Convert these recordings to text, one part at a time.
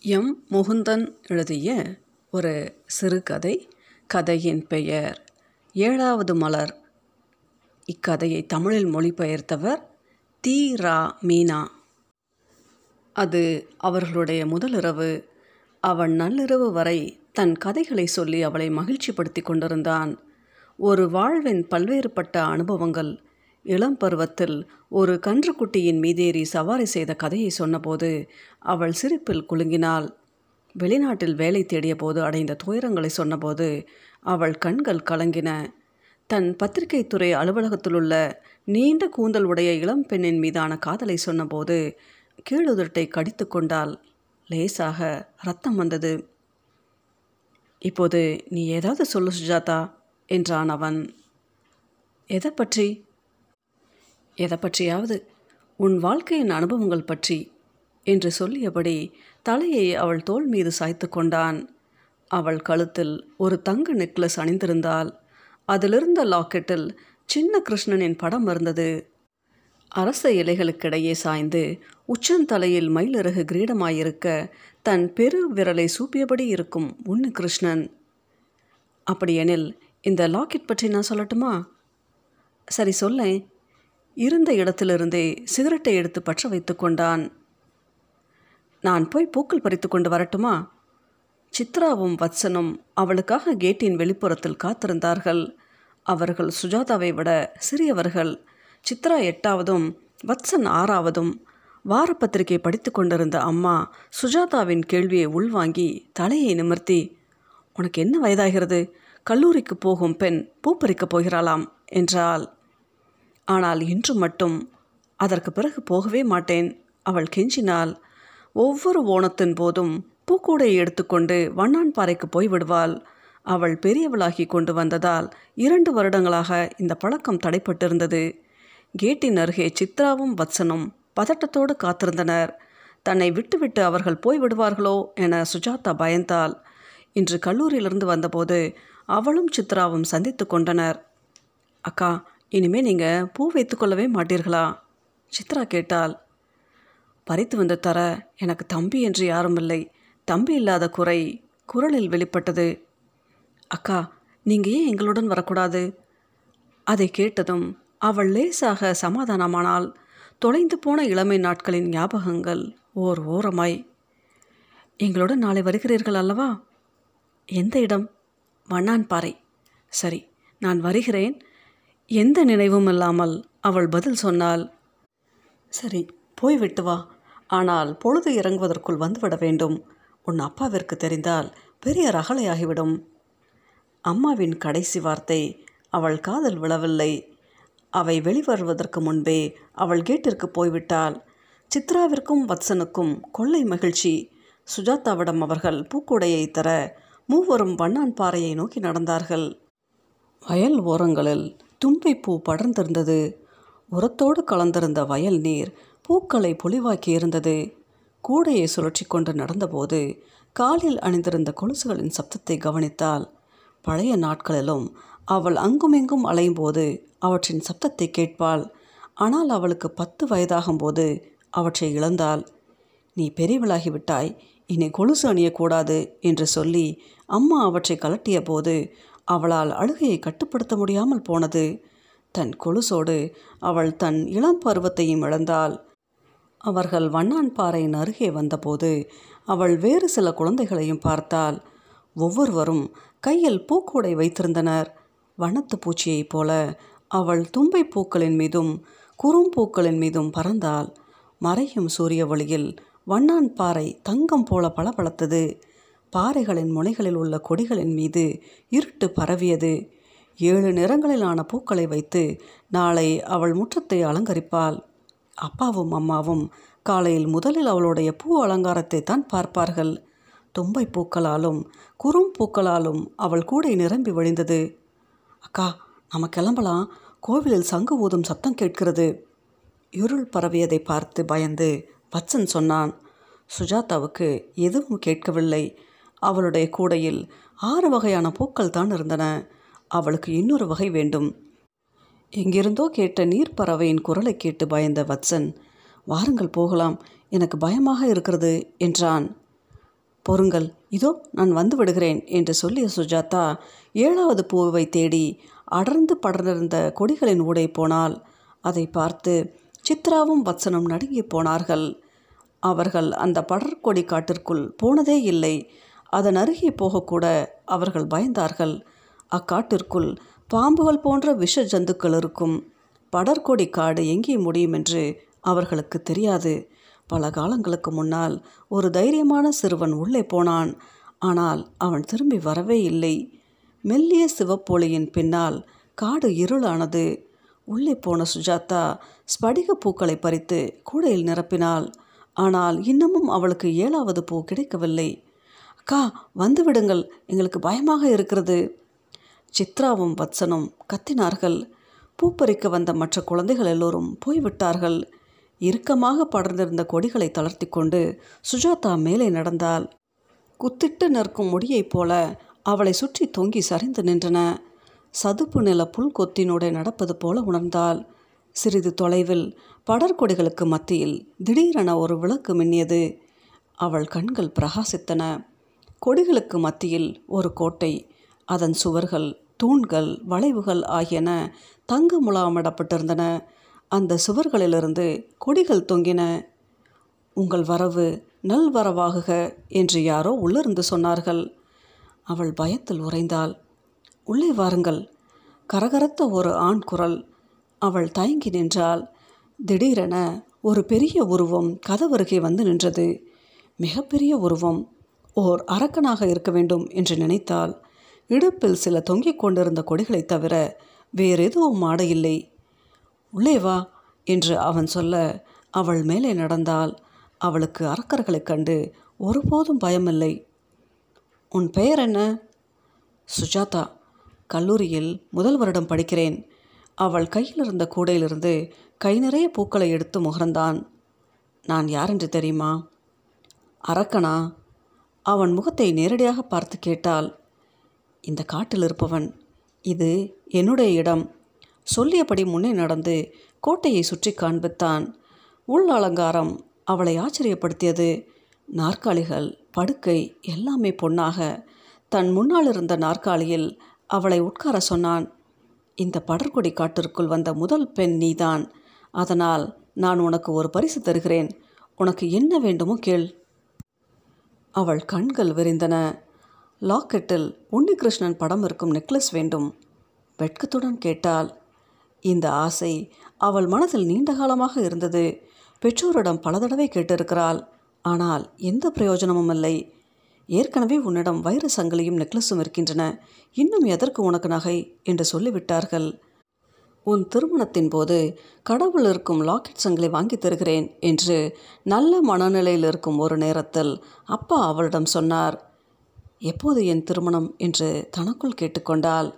M. Mukundan எழுதிய ஒரு சிறுகதை கதையின் பெயர் ஏழாவது மலர். இக்கதையை தமிழில் மொழிபெயர்த்தவர் தி. ரா. மீனா. அது அவர்களுடைய முதலிரவு. அவன் நள்ளிரவு வரை தன் கதைகளை சொல்லி அவளை மகிழ்ச்சிப்படுத்தி கொண்டிருந்தான். ஒரு வாழ்வின் பல்வேறுபட்ட அனுபவங்கள் இளம் பருவத்தில் ஒரு கன்றுக்குட்டியின் மீதேறி சவாரி செய்த கதையை சொன்னபோது அவள் சிரிப்பில் குலுங்கினாள். வெளிநாட்டில் வேலை தேடிய போது அடைந்த துயரங்களை சொன்னபோது அவள் கண்கள் கலங்கின. தன் பத்திரிகை துறை அலுவலகத்திலுள்ள நீண்ட கூந்தல் உடைய இளம் பெண்ணின் மீதான காதலை சொன்னபோது கீழுதட்டை கடித்து கொண்டாள். லேசாக ரத்தம் வந்தது. இப்போது நீ ஏதாவது சொல்லு சுஜாதா என்றான் அவன். எதை பற்றி? எதை பற்றியாவது? உன் வாழ்க்கையின் அனுபவங்கள் பற்றி என்று சொல்லியபடி தலையை அவள் தோள் மீது சாய்த்து கொண்டான். அவள் கழுத்தில் ஒரு தங்க நெக்லஸ் அணிந்திருந்தாள் அதிலிருந்த லாக்கெட்டில் சின்ன கிருஷ்ணனின் படம் இருந்தது. அரச இலைகளுக்கிடையே சாய்ந்து உச்சந்தலையில் மயிலிறகு கிரீடமாயிருக்க தன் பெரு விரலை சூப்பியபடி இருக்கும் உன்னு கிருஷ்ணன். அப்படியெனில் இந்த லாக்கெட் பற்றி நான் சொல்லட்டுமா? சரி சொல்லேன். இருந்த இடத்திலிருந்தே சிகரெட்டை எடுத்து பற்ற வைத்து கொண்டான். நான் போய் பூக்கள் பறித்து கொண்டு வரட்டுமா? சித்ராவும் வத்சனும் அவளுக்காக கேட்டின் வெளிப்புறத்தில் காத்திருந்தார்கள். அவர்கள் சுஜாதாவை விட சிறியவர்கள். சித்ரா எட்டாவதும் வத்சன் ஆறாவதும். வாரப்பத்திரிகை படித்து கொண்டிருந்த அம்மா சுஜாதாவின் கேள்வியை உள்வாங்கி தலையை நிமிர்த்தி உனக்கு என்ன வயதாகிறது? கல்லூரிக்கு போகும் பெண் பூப்பறிக்கப் போகிறாளாம் என்றாள். ஆனால் இன்று மட்டும் அதற்கு பிறகு போகவே மாட்டேன். அவள் கெஞ்சினாள் ஒவ்வொரு ஓணத்தின் போதும் பூக்கூடையை எடுத்துக்கொண்டு வண்ணான்பாறைக்கு போய்விடுவாள் அவள் பெரியவளாகி கொண்டு வந்ததால் இரண்டு வருடங்களாக இந்த பழக்கம் தடைப்பட்டிருந்தது. கேட்டின் அருகே சித்ராவும் வத்சனும் பதட்டத்தோடு காத்திருந்தனர். தன்னை விட்டுவிட்டு அவர்கள் போய்விடுவார்களோ என சுஜாதா பயந்தாள். இன்று கல்லூரியிலிருந்து வந்தபோது அவளும் சித்ராவும் சந்தித்து கொண்டனர். அக்கா இனிமே நீங்கள் பூ வைத்துக்கொள்ளவே மாட்டீர்களா? சித்ரா கேட்டாள். பறித்து வந்து தர எனக்கு தம்பி என்று யாரும் இல்லை தம்பி இல்லாத குறை குரலில் வெளிப்பட்டது. அக்கா நீங்கள் ஏன் எங்களுடன் வரக்கூடாது? அதை கேட்டதும் அவள் லேசாக சமாதானமானால் தொலைந்து போன இளமை நாட்களின் ஞாபகங்கள் ஓர் ஓரமாய் எங்களுடன் நாளை வருகிறீர்கள் அல்லவா? எந்த இடம்? வண்ணான்பாறை சரி நான் வருகிறேன். எந்த நினைவும் இல்லாமல் அவள் பதில் சொன்னாள். சரி போய்விட்டு வா. ஆனால் பொழுது இறங்குவதற்குள் வந்துவிட வேண்டும். உன் அப்பாவிற்கு தெரிந்தால் பெரிய ரகலையாகிவிடும் அம்மாவின் கடைசி வார்த்தை அவள் காதல் விழவில்லை. அவை வெளிவருவதற்கு முன்பே அவள் கேட்டிற்கு போய்விட்டாள். சித்ராவிற்கும் வத்சனுக்கும் கொள்ளை மகிழ்ச்சி. சுஜாதாவிடம் அவர்கள் பூக்கூடையை தர மூவரும் வண்ணான் பாறையை நோக்கி நடந்தார்கள். வயல் ஓரங்களில் தும்பைப்பூ படர்ந்திருந்தது. உரத்தோடு கலந்திருந்த வயல் நீர் பூக்களை பொலிவாக்கி இருந்தது. கூடையை சுழற்றி கொண்டு நடந்தபோது காலில் அணிந்திருந்த கொலுசுகளின் சப்தத்தை கவனித்தால் பழைய நாட்களிலும் அவள் அங்குமிங்கும் அலையும்போது அவற்றின் சப்தத்தை கேட்பாள். ஆனால் அவளுக்கு பத்து வயதாகும்போது அவற்றை இழந்தாள். நீ பெரியவளாகிவிட்டாய். இனி கொலுசு அணியக்கூடாது என்று சொல்லி அம்மா அவற்றை கலட்டிய போது அவளால் அழுகையை கட்டுப்படுத்த முடியாமல் போனது. தன் கொலுசோடு அவள் தன் இளம் பருவத்தையும் இழந்தாள். அவர்கள் வண்ணான்பாறையின் அருகே வந்தபோது அவள் வேறு சில குழந்தைகளையும் பார்த்தாள். ஒவ்வொருவரும் கையில் பூக்கூடை வைத்திருந்தனர். வண்ணத்து பூச்சியைப் போல அவள் தும்பை பூக்களின் மீதும் குறும்பூக்களின் மீதும் பறந்தாள். மறையும் சூரிய ஒளியில் வண்ணான் பாறை தங்கம் போல பளபளத்தது. பாறைகளின் முனைகளில் உள்ள கொடிகளின் மீது இருட்டு பரவியது. ஏழு நிறங்களிலான பூக்களை வைத்து நாளை அவள் முற்றத்தை அலங்கரிப்பாள். அப்பாவும் அம்மாவும் காலையில் முதலில் அவளுடைய பூ அலங்காரத்தை தான் பார்ப்பார்கள். தும்பை பூக்களாலும் குறும் பூக்களாலும் அவள் கூடை நிரம்பி வழிந்தது. அக்கா நம்ம கிளம்பலாம். கோவிலில் சங்கு ஊதும் சத்தம் கேட்கிறது. இருள் பரவியதை பார்த்து பயந்து வச்சன் சொன்னான். சுஜாதாவுக்கு எதுவும் கேட்கவில்லை. அவளுடைய கூடையில் ஆறு வகையான பூக்கள் தான் இருந்தன. அவளுக்கு இன்னொரு வகை வேண்டும். எங்கிருந்தோ கேட்ட நீர்ப்பறவையின் குரலை கேட்டு பயந்த வத்சன் வாருங்கள் போகலாம். எனக்கு பயமாக இருக்கிறது என்றான். பொறுங்கள் இதோ நான் வந்து விடுகிறேன் என்று சொல்லிய சுஜாதா ஏழாவது பூவை தேடி அடர்ந்து படர்ந்திருந்த கொடிகளின் ஊடே போனால் அதை பார்த்து சித்ராவும் வத்சனும் நடுங்கி போனார்கள். அவர்கள் அந்த படர்கொடி காட்டிற்குள் போனதே இல்லை. அதன் அருகே போகக்கூட அவர்கள் பயந்தார்கள். அக்காட்டிற்குள் பாம்புகள் போன்ற விஷ ஜந்துக்கள் இருக்கும் படர்கொடி காடு எங்கே முடியும் என்று அவர்களுக்கு தெரியாது. பல காலங்களுக்கு முன்னால் ஒரு தைரியமான சிறுவன் உள்ளே போனான். ஆனால் அவன் திரும்பி வரவே இல்லை. மெல்லிய சிவப்பொளியின் பின்னால் காடு இருளானது. உள்ளே போன சுஜாதா ஸ்படிக பூக்களை பறித்து கூடையில் நிரப்பினாள். ஆனால் இன்னமும் அவளுக்கு ஏழாவது பூ கிடைக்கவில்லை. அக்கா வந்து விடுங்கள். எங்களுக்கு பயமாக இருக்கிறது. சித்ராவும் வத்சனும் கத்தினார்கள். பூப்பறிக்க வந்த மற்ற குழந்தைகள் எல்லோரும் போய்விட்டார்கள். இறுக்கமாக படர்ந்திருந்த கொடிகளை தளர்த்தி கொண்டு சுஜாதா மேலே நடந்தாள். குத்திட்டு நிற்கும் முடியைப் போல அவளை சுற்றி தொங்கி சரிந்து நின்றன. சதுப்பு நில புல்கொத்தினோட நடப்பது போல உணர்ந்தாள். சிறிது தொலைவில் படர்கொடிகளுக்கு மத்தியில் திடீரென ஒரு விளக்கு மின்னியது. அவள் கண்கள் பிரகாசித்தன. கொடிகளுக்கு மத்தியில் ஒரு கோட்டை அதன் சுவர்கள் தூண்கள் வளைவுகள் ஆகியன தங்க முலாமிடப்பட்டிருந்தன. அந்த சுவர்களிலிருந்து கொடிகள் தொங்கின. உங்கள் வரவு நல்வரவாகுக என்று யாரோ உள்ளிருந்து சொன்னார்கள். அவள் பயத்தில் உறைந்தாள். உள்ளே வாருங்கள். கரகரத்த ஒரு ஆண் குரல். அவள் தயங்கி நின்றாள். திடீரென ஒரு பெரிய உருவம் கதவருகே வந்து நின்றது. மிகப்பெரிய உருவம். ஓர் அரக்கனாக இருக்க வேண்டும் என்று நினைத்தால் இடுப்பில் சில தொங்கிக் கொண்டிருந்த கொடிகளைத் தவிர வேறெதுவும் ஆடையில்லை. உள்ளே வா என்று அவன் சொல்ல அவள் மேலே நடந்தால் அவளுக்கு அரக்கர்களைக் கண்டு ஒருபோதும் பயமில்லை. உன் பெயர் என்ன? சுஜாதா கல்லூரியில் முதல் வருடம் படிக்கிறேன். அவள் கையில் இருந்த கூடையிலிருந்து கை நிறைய பூக்களை எடுத்து முகர்ந்தான். நான் யாரென்று தெரியுமா? அரக்கனா? அவன் முகத்தை நேரடியாக பார்த்து கேட்டாள் இந்த காட்டில் இருப்பவன் இது என்னுடைய இடம். சொல்லியபடி முன்னே நடந்து கோட்டையை சுற்றி காண்பித்தான். உள் அலங்காரம் அவளை ஆச்சரியப்படுத்தியது. நாற்காலிகள் படுக்கை எல்லாமே பொன்னாக. தன் முன்னால் இருந்த நாற்காலியில் அவளை உட்கார சொன்னான் இந்த படர்கொடி காட்டிற்குள் வந்த முதல் பெண் நீதான். அதனால் நான் உனக்கு ஒரு பரிசு தருகிறேன். உனக்கு என்ன வேண்டுமோ கேள். அவள் கண்கள் விரிந்தன. லாக்கெட்டில் உன்னிகிருஷ்ணன் படம் இருக்கும் நெக்லஸ் வேண்டும் வெட்கத்துடன் கேட்டாள். இந்த ஆசை அவள் மனதில் நீண்ட காலமாக இருந்தது. பெற்றோரிடம் பல தடவை கேட்டிருக்கிறாள். ஆனால் எந்த பிரயோஜனமும் இல்லை. ஏற்கனவே உன்னிடம் வைர சங்கிலியும் நெக்லஸும் இருக்கின்றன. இன்னும் எதற்கு உனக்கு நகை? என்று சொல்லிவிட்டார்கள். உன் திருமணத்தின் போது கடவுள் இருக்கும் லாக்கெட் சங்கிலி வாங்கி தருகிறேன் என்று நல்ல மனநிலையில் இருக்கும் ஒரு நேரத்தில் அப்பா அவளிடம் சொன்னார். எப்போது என் திருமணம்? என்று தனக்குள் கேட்டுக்கொண்டால்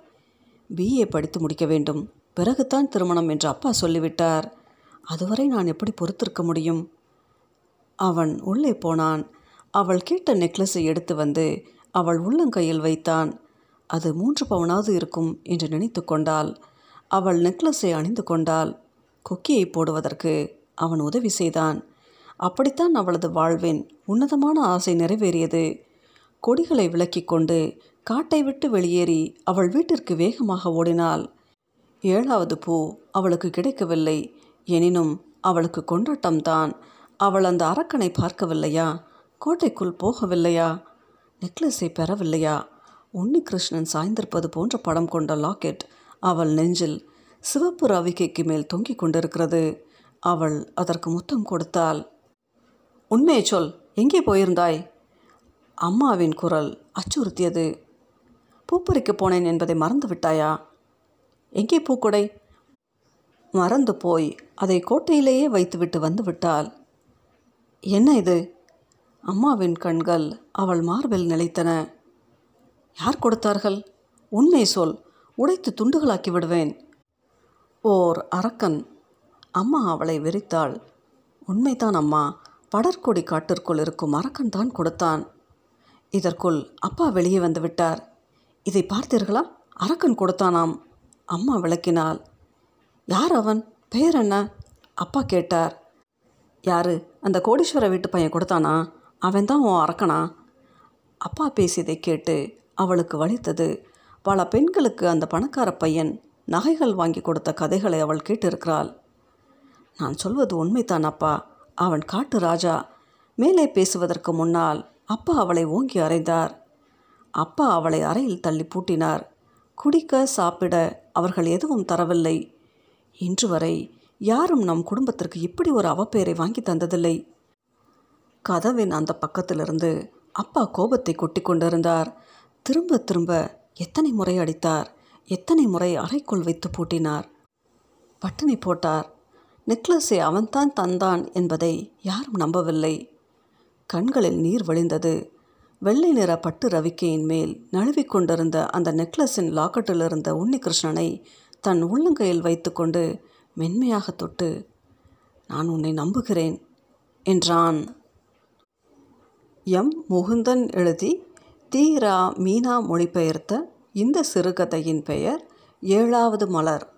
பிஏ படித்து முடிக்க வேண்டும். பிறகுதான் திருமணம் என்று அப்பா சொல்லிவிட்டார். அதுவரை நான் எப்படி பொறுத்திருக்க முடியும்? அவன் உள்ளே போனான். அவள் கேட்ட நெக்லஸை எடுத்து வந்து அவள் உள்ளங்கையில் வைத்தான். அது மூன்று பவுனாவது இருக்கும் என்று நினைத்து கொண்டாள். அவள் நெக்லஸை அணிந்து கொண்டாள். கொக்கியை போடுவதற்கு அவன் உதவி செய்தான். அப்படித்தான் அவளது வாழ்வின் உன்னதமான ஆசை நிறைவேறியது. கொடிகளை விலக்கிக் கொண்டு காட்டை விட்டு வெளியேறி அவள் வீட்டிற்கு வேகமாக ஓடினாள். ஏழாவது பூ அவளுக்கு கிடைக்கவில்லை. எனினும் அவளுக்கு கொண்டாட்டம்தான். அவள் அந்த அரக்கனை பார்க்கவில்லையா? கோட்டைக்குள் போகவில்லையா? நெக்லஸை பெறவில்லையா? உன்னிகிருஷ்ணன் சாய்ந்திருப்பது போன்ற படம் கொண்ட லாக்கெட் அவள் நெஞ்சில் சிவப்பு ரவிக்கைக்கு மேல் தொங்கிக் கொண்டிருக்கிறது. அவள் அதற்கு முத்தம் கொடுத்தாள். உண்மையை சொல் எங்கே போயிருந்தாய்? அம்மாவின் குரல் அச்சுறுத்தியது. பூப்பறிக்க போனேன் என்பதை மறந்து விட்டாயா? எங்கே பூக்குடை? மறந்து போய் அதை கோட்டையிலேயே வைத்துவிட்டு வந்து விட்டாள். என்ன இது? அம்மாவின் கண்கள் அவள் மார்பில் நிலைத்தன. யார் கொடுத்தார்கள்? உண்மை சொல் உடைத்து துண்டுகளாக்கி விடுவேன். ஓர் அரக்கன் அம்மா அவளை வெறித்தாள் உண்மைதான் அம்மா படர்கொடி காட்டிற்குள் இருக்கும் அரக்கன் தான் கொடுத்தான். இதற்குள் அப்பா வெளியே வந்து விட்டார். இதை பார்த்தீர்களா? அரக்கன் கொடுத்தானாம். அம்மா விளக்கினாள். யார் அவன்? பெயர் என்ன? அப்பா கேட்டார். யாரு? அந்த கோடீஸ்வர வீட்டு பையன் கொடுத்தானா? அவன் தான் உன் அரக்கனா? அப்பா பேசியதை கேட்டு அவளுக்கு வலித்தது. பல பெண்களுக்கு அந்த பணக்கார பையன் நகைகள் வாங்கி கொடுத்த கதைகளை அவள் கேட்டிருக்கிறாள். நான் சொல்வது உண்மைதான் அப்பா. அவன் காட்டு ராஜா. மேலே பேசுவதற்கு முன்னால் அப்பா அவளை ஓங்கி அறைந்தார். அப்பா அவளை அறையில் தள்ளி பூட்டினார். குடிக்க சாப்பிட அவர்கள் எதுவும் தரவில்லை. இன்று வரை யாரும் நம் குடும்பத்திற்கு இப்படி ஒரு அவப்பெயரை வாங்கி தந்ததில்லை. கதவின் அந்த பக்கத்திலிருந்து அப்பா கோபத்தை கொட்டி கொண்டிருந்தார். திரும்ப திரும்ப எத்தனை முறை அடித்தார்? எத்தனை முறை அறைக்குள் வைத்து பூட்டினார்? பட்டினி போட்டார். நெக்லஸை அவன்தான் தந்தான் என்பதை யாரும் நம்பவில்லை. கண்களில் நீர் வழிந்தது. வெள்ளை நிற பட்டு ரவிக்கையின் மேல் நழுவிக் கொண்டிருந்த அந்த நெக்லஸின் லாக்கெட்டில் இருந்த உன்னிகிருஷ்ணனை தன் உள்ளங்கையில் வைத்துக்கொண்டு மென்மையாக தொட்டு நான் உன்னை நம்புகிறேன் என்றான். எம். முகுந்தன் எழுதி தீரா மீனா மொழிபெயர்த்த இந்த சிறுகதையின் பெயர் ஏழாவது மலர்.